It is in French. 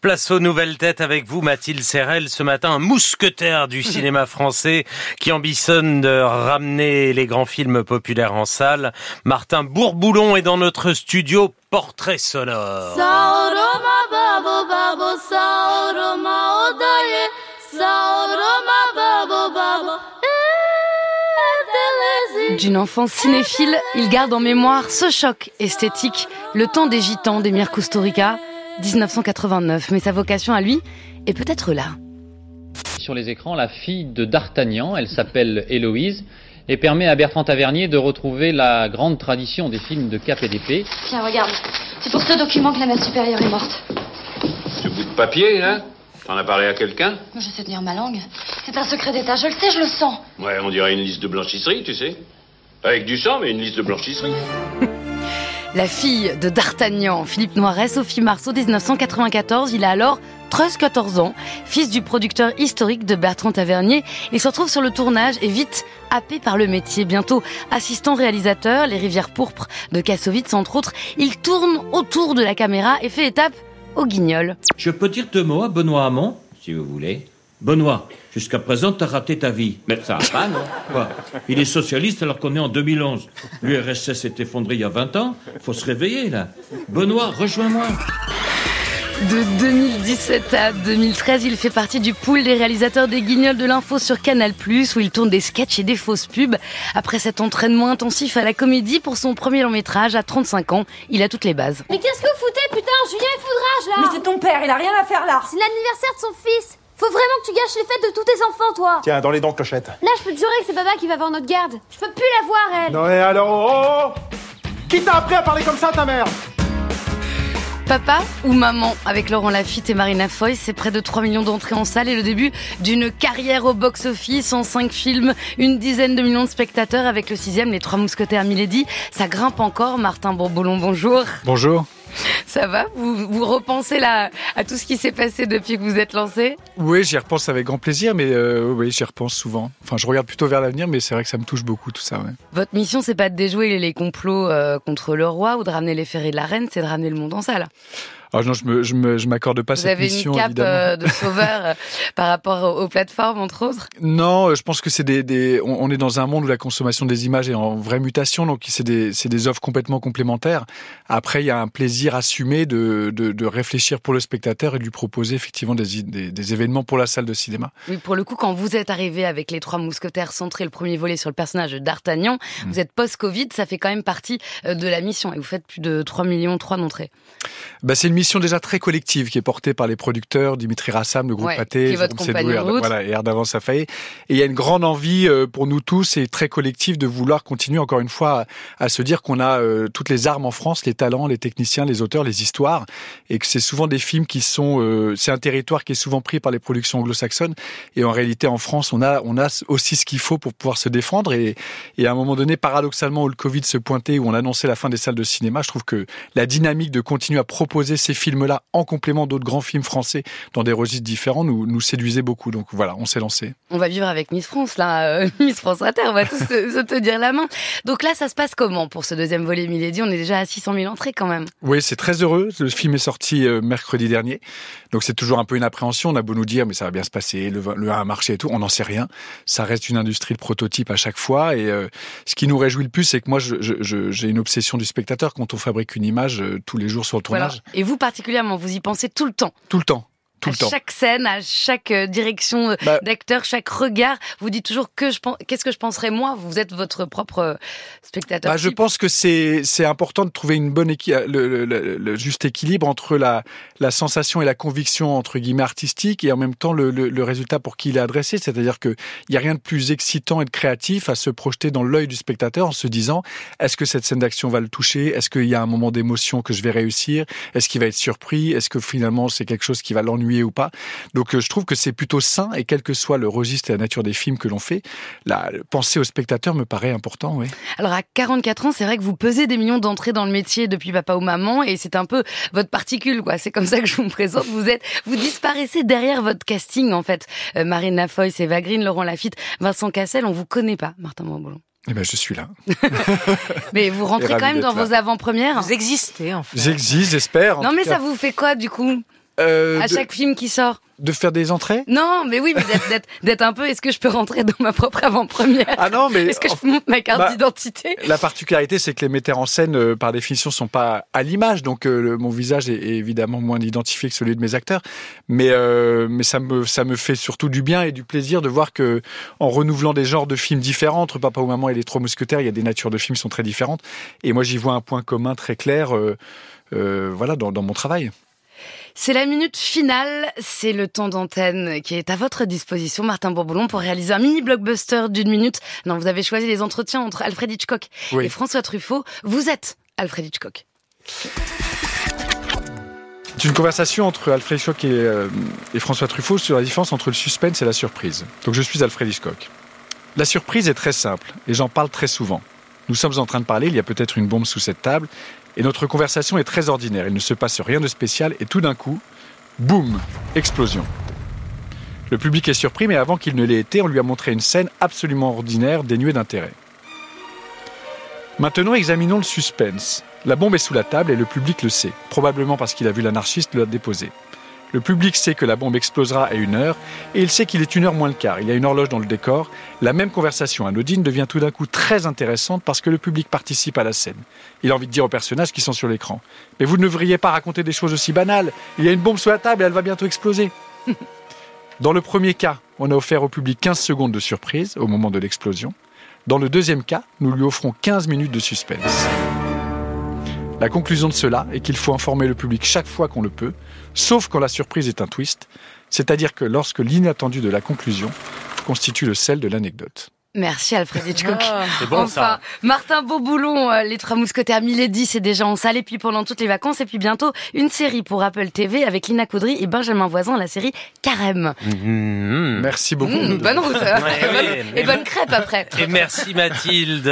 Place aux nouvelles têtes avec vous, Mathilde Serrel. Ce matin, un mousquetaire du cinéma français qui ambitionne de ramener les grands films populaires en salle. Martin Bourboulon est dans notre studio Portrait sonore. D'une enfance cinéphile, il garde en mémoire ce choc esthétique, le temps des gitans d'Emir Kusturica 1989, mais sa vocation à lui est peut-être là. Sur les écrans, la fille de D'Artagnan, elle s'appelle Héloïse, et permet à Bertrand Tavernier de retrouver la grande tradition des films de cap et d'épée. Tiens, regarde, c'est pour ce document que la mère supérieure est morte. Ce bout de papier, là T'en as parlé à quelqu'un? Je sais tenir ma langue. C'est un secret d'État, je le sais, je le sens. Ouais, on dirait une liste de blanchisserie, tu sais. Avec du sang, mais une liste de blanchisserie. La fille de D'Artagnan, Philippe Noiret, Sophie Marceau, 1994. Il a alors 13-14 ans, fils du producteur historique de Bertrand Tavernier. Il se retrouve sur le tournage et vite happé par le métier. Bientôt assistant réalisateur, Les Rivières Pourpres de Kassovitz, entre autres. Il tourne autour de la caméra et fait étape au Guignol. Je peux dire deux mots à Benoît Hamon, si vous voulez. Benoît, jusqu'à présent, t'as raté ta vie. Mais ça va pas, non? Quoi? Il est socialiste alors qu'on est en 2011. L'URSS s'est effondré il y a 20 ans. Faut se réveiller, là. Benoît, rejoins-moi. De 2017 à 2013, il fait partie du pool des réalisateurs des Guignols de l'info sur Canal+, où il tourne des sketchs et des fausses pubs. Après cet entraînement intensif à la comédie pour son premier long métrage, à 35 ans, il a toutes les bases. Mais qu'est-ce que vous foutez, putain? Julien est foudrage, là Mais c'est ton père, il a rien à faire là C'est l'anniversaire de son fils faut vraiment que tu gâches les fêtes de tous tes enfants, toi Tiens, dans les dents, clochette. Là, je peux te jurer que c'est papa qui va voir notre garde. Je peux plus la voir, elle. Non, et alors, oh, oh Qui t'a appris à parler comme ça, ta mère Papa ou maman avec Laurent Lafitte et Marina Foy, c'est près de 3 millions d'entrées en salle et le début d'une carrière au box-office en 5 films, une dizaine de millions de spectateurs avec le sixième, Les Trois Mousquetaires Milady. Ça grimpe encore. Martin Bourboulon, bonjour. Bonjour. Ça va vous, vous repensez là, à tout ce qui s'est passé depuis que vous êtes lancé Oui, j'y repense avec grand plaisir, mais euh, oui, j'y repense souvent. Enfin, je regarde plutôt vers l'avenir, mais c'est vrai que ça me touche beaucoup tout ça. Ouais. Votre mission, c'est pas de déjouer les complots euh, contre le roi ou de ramener les ferrés de la reine, c'est de ramener le monde en salle. Alors non, je me, je me, je m'accorde pas Vous cette avez mission. une cape euh, de sauveur euh, par rapport aux, aux plateformes, entre autres Non, euh, je pense que c'est des, des on, on est dans un monde où la consommation des images est en vraie mutation, donc c'est des, c'est des offres complètement complémentaires. Après, il y a un plaisir assumé de, de, de réfléchir pour le spectateur et de lui proposer effectivement des, des, des événements pour la salle de cinéma. Oui, pour le coup, quand vous êtes arrivé avec les trois mousquetaires centrés, le premier volet sur le personnage d'Artagnan, Mm. vous êtes post-Covid, ça fait quand même partie euh, de la mission et vous faites plus de 3 millions 3 d'entrées. Bah, c'est une mission déjà très collective qui est portée par les producteurs, Dimitri Rassam, le groupe Ouais, Pathé, Jérôme et voilà, Erdavan Safaé. Et il y a une grande envie euh, pour nous tous et très collective de vouloir continuer encore une fois à, à se dire qu'on a euh, toutes les armes en France, les talents, les techniciens, les auteurs, les histoires, et que c'est souvent des films qui sont, euh, c'est un territoire qui est souvent pris par les productions anglo-saxonnes. Et en réalité, en France, on a, on a aussi ce qu'il faut pour pouvoir se défendre. Et, et à un moment donné, paradoxalement, où le Covid se pointait, où on annonçait la fin des salles de cinéma, je trouve que la dynamique de continuer à proposer ces films-là en complément d'autres grands films français dans des registres différents nous, nous séduisait beaucoup. Donc voilà, on s'est lancé. On va vivre avec Miss France, là, euh, Miss France Inter, on va tous se, se tenir la main. Donc là, ça se passe comment pour ce deuxième volet Milady? On est déjà à 600 000 entrées quand même. Oui, c'est très heureux. Le film est sorti euh, mercredi dernier. Donc c'est toujours un peu une appréhension. On a beau nous dire, mais ça va bien se passer, le, le 1 a marché et tout. On n'en sait rien. Ça reste une industrie de prototype à chaque fois. Et euh, ce qui nous réjouit le plus, c'est que moi, j'ai une obsession du spectateur quand on fabrique une image tous les jours sur le Voilà. tournage. Et vous particulièrement, vous y pensez tout le temps Tout le temps. Tout à le temps. chaque scène, à chaque euh, direction euh, Bah- d'acteur, chaque regard, vous dites toujours que je pense, qu'est-ce que je penserais moi? Vous êtes votre propre euh, spectateur. Bah, je pense que c'est c'est important de trouver une bonne équi- le, le- le- juste équilibre entre la la sensation et la conviction entre guillemets artistique et en même temps le, le, le résultat pour qui il est adressé. C'est-à-dire que il y a rien de plus excitant et de créatif à se projeter dans l'œil du spectateur en se disant est-ce que cette scène d'action va le toucher? Est-ce qu'il y a un moment d'émotion que je vais réussir? Est-ce qu'il va être surpris? Est-ce que finalement c'est quelque chose qui va l'ennuyer? Ou pas Donc euh, je trouve que c'est plutôt sain et quel que soit le registre et la nature des films que l'on fait, la penser au spectateur me paraît important. Oui. Alors à 44 ans, c'est vrai que vous pesez des millions d'entrées dans le métier depuis papa ou maman et c'est un peu votre particule quoi. C'est comme ça que je vous présente. Vous êtes, vous disparaissez derrière votre casting en fait. Euh, Marina Foy, Eva Green, Laurent Lafitte, Vincent Cassel, on vous connaît pas, Martin Bourboulon. Eh ben je suis là. Mais vous rentrez quand même dans là. vos avant-premières. Vous existez en fait. J'existe, j'espère. Non mais cas. ça vous fait quoi du coup? Euh, À de, chaque film qui sort. de faire des entrées? Non, mais oui, mais d'être- un peu. Est-ce que je peux rentrer dans ma propre avant-première? Ah non, mais Est-ce que je peux ma carte bah, d'identité? La particularité, c'est que les metteurs en scène, euh, par définition, sont pas à l'image, donc euh, le- mon visage est, est évidemment moins identifié que celui de mes acteurs. Mais euh, mais ça me ça me fait surtout du bien et du plaisir de voir que en renouvelant des genres de films différents entre Papa ou Maman et les Trois Mousquetaires, il y a des natures de films qui sont très différentes. Et moi, j'y vois un point commun très clair. euh, euh, voilà, dans, dans mon travail. C'est la minute finale, c'est le temps d'antenne qui est à votre disposition, Martin Bourboulon, pour réaliser un mini blockbuster d'une minute. Non, vous avez choisi les entretiens entre Alfred Hitchcock Oui. et François Truffaut. Vous êtes Alfred Hitchcock. C'est une conversation entre Alfred Hitchcock et, euh, et François Truffaut sur la différence entre le suspense et la surprise. Donc je suis Alfred Hitchcock. La surprise est très simple et j'en parle très souvent. Nous sommes en train de parler, il y a peut-être une bombe sous cette table et notre conversation est très ordinaire. Il ne se passe rien de spécial et tout d'un coup, boum, explosion. Le public est surpris mais avant qu'il ne l'ait été, on lui a montré une scène absolument ordinaire, dénuée d'intérêt. Maintenant, examinons le suspense. La bombe est sous la table et le public le sait, probablement parce qu'il a vu l'anarchiste la déposer. Le public sait que la bombe explosera à une heure et il sait qu'il est une heure moins le quart. Il y a une horloge dans le décor. La même conversation anodine devient tout d'un coup très intéressante parce que le public participe à la scène. Il a envie de dire aux personnages qui sont sur l'écran Mais vous ne devriez pas raconter des choses aussi banales. Il y a une bombe sous la table et elle va bientôt exploser. Dans le premier cas, on a offert au public 15 secondes de surprise au moment de l'explosion. Dans le deuxième cas, nous lui offrons 15 minutes de suspense. La conclusion de cela est qu'il faut informer le public chaque fois qu'on le peut, sauf quand la surprise est un twist, c'est-à-dire que lorsque l'inattendu de la conclusion constitue le sel de l'anecdote. Merci Alfred Hitchcock. C'est bon, enfin, ça. Martin Beauboulon, euh, Les Trois Mousquetaires, Milady, c'est déjà en salle. Et puis pendant toutes les vacances, et puis bientôt, une série pour Apple TV avec Lina Coudry et Benjamin Voisin, la série Carême. Mhm. Merci beaucoup. Mmh, bonne route. Ouais, Et bonne- oui. et bonne crêpe après. Et merci Mathilde.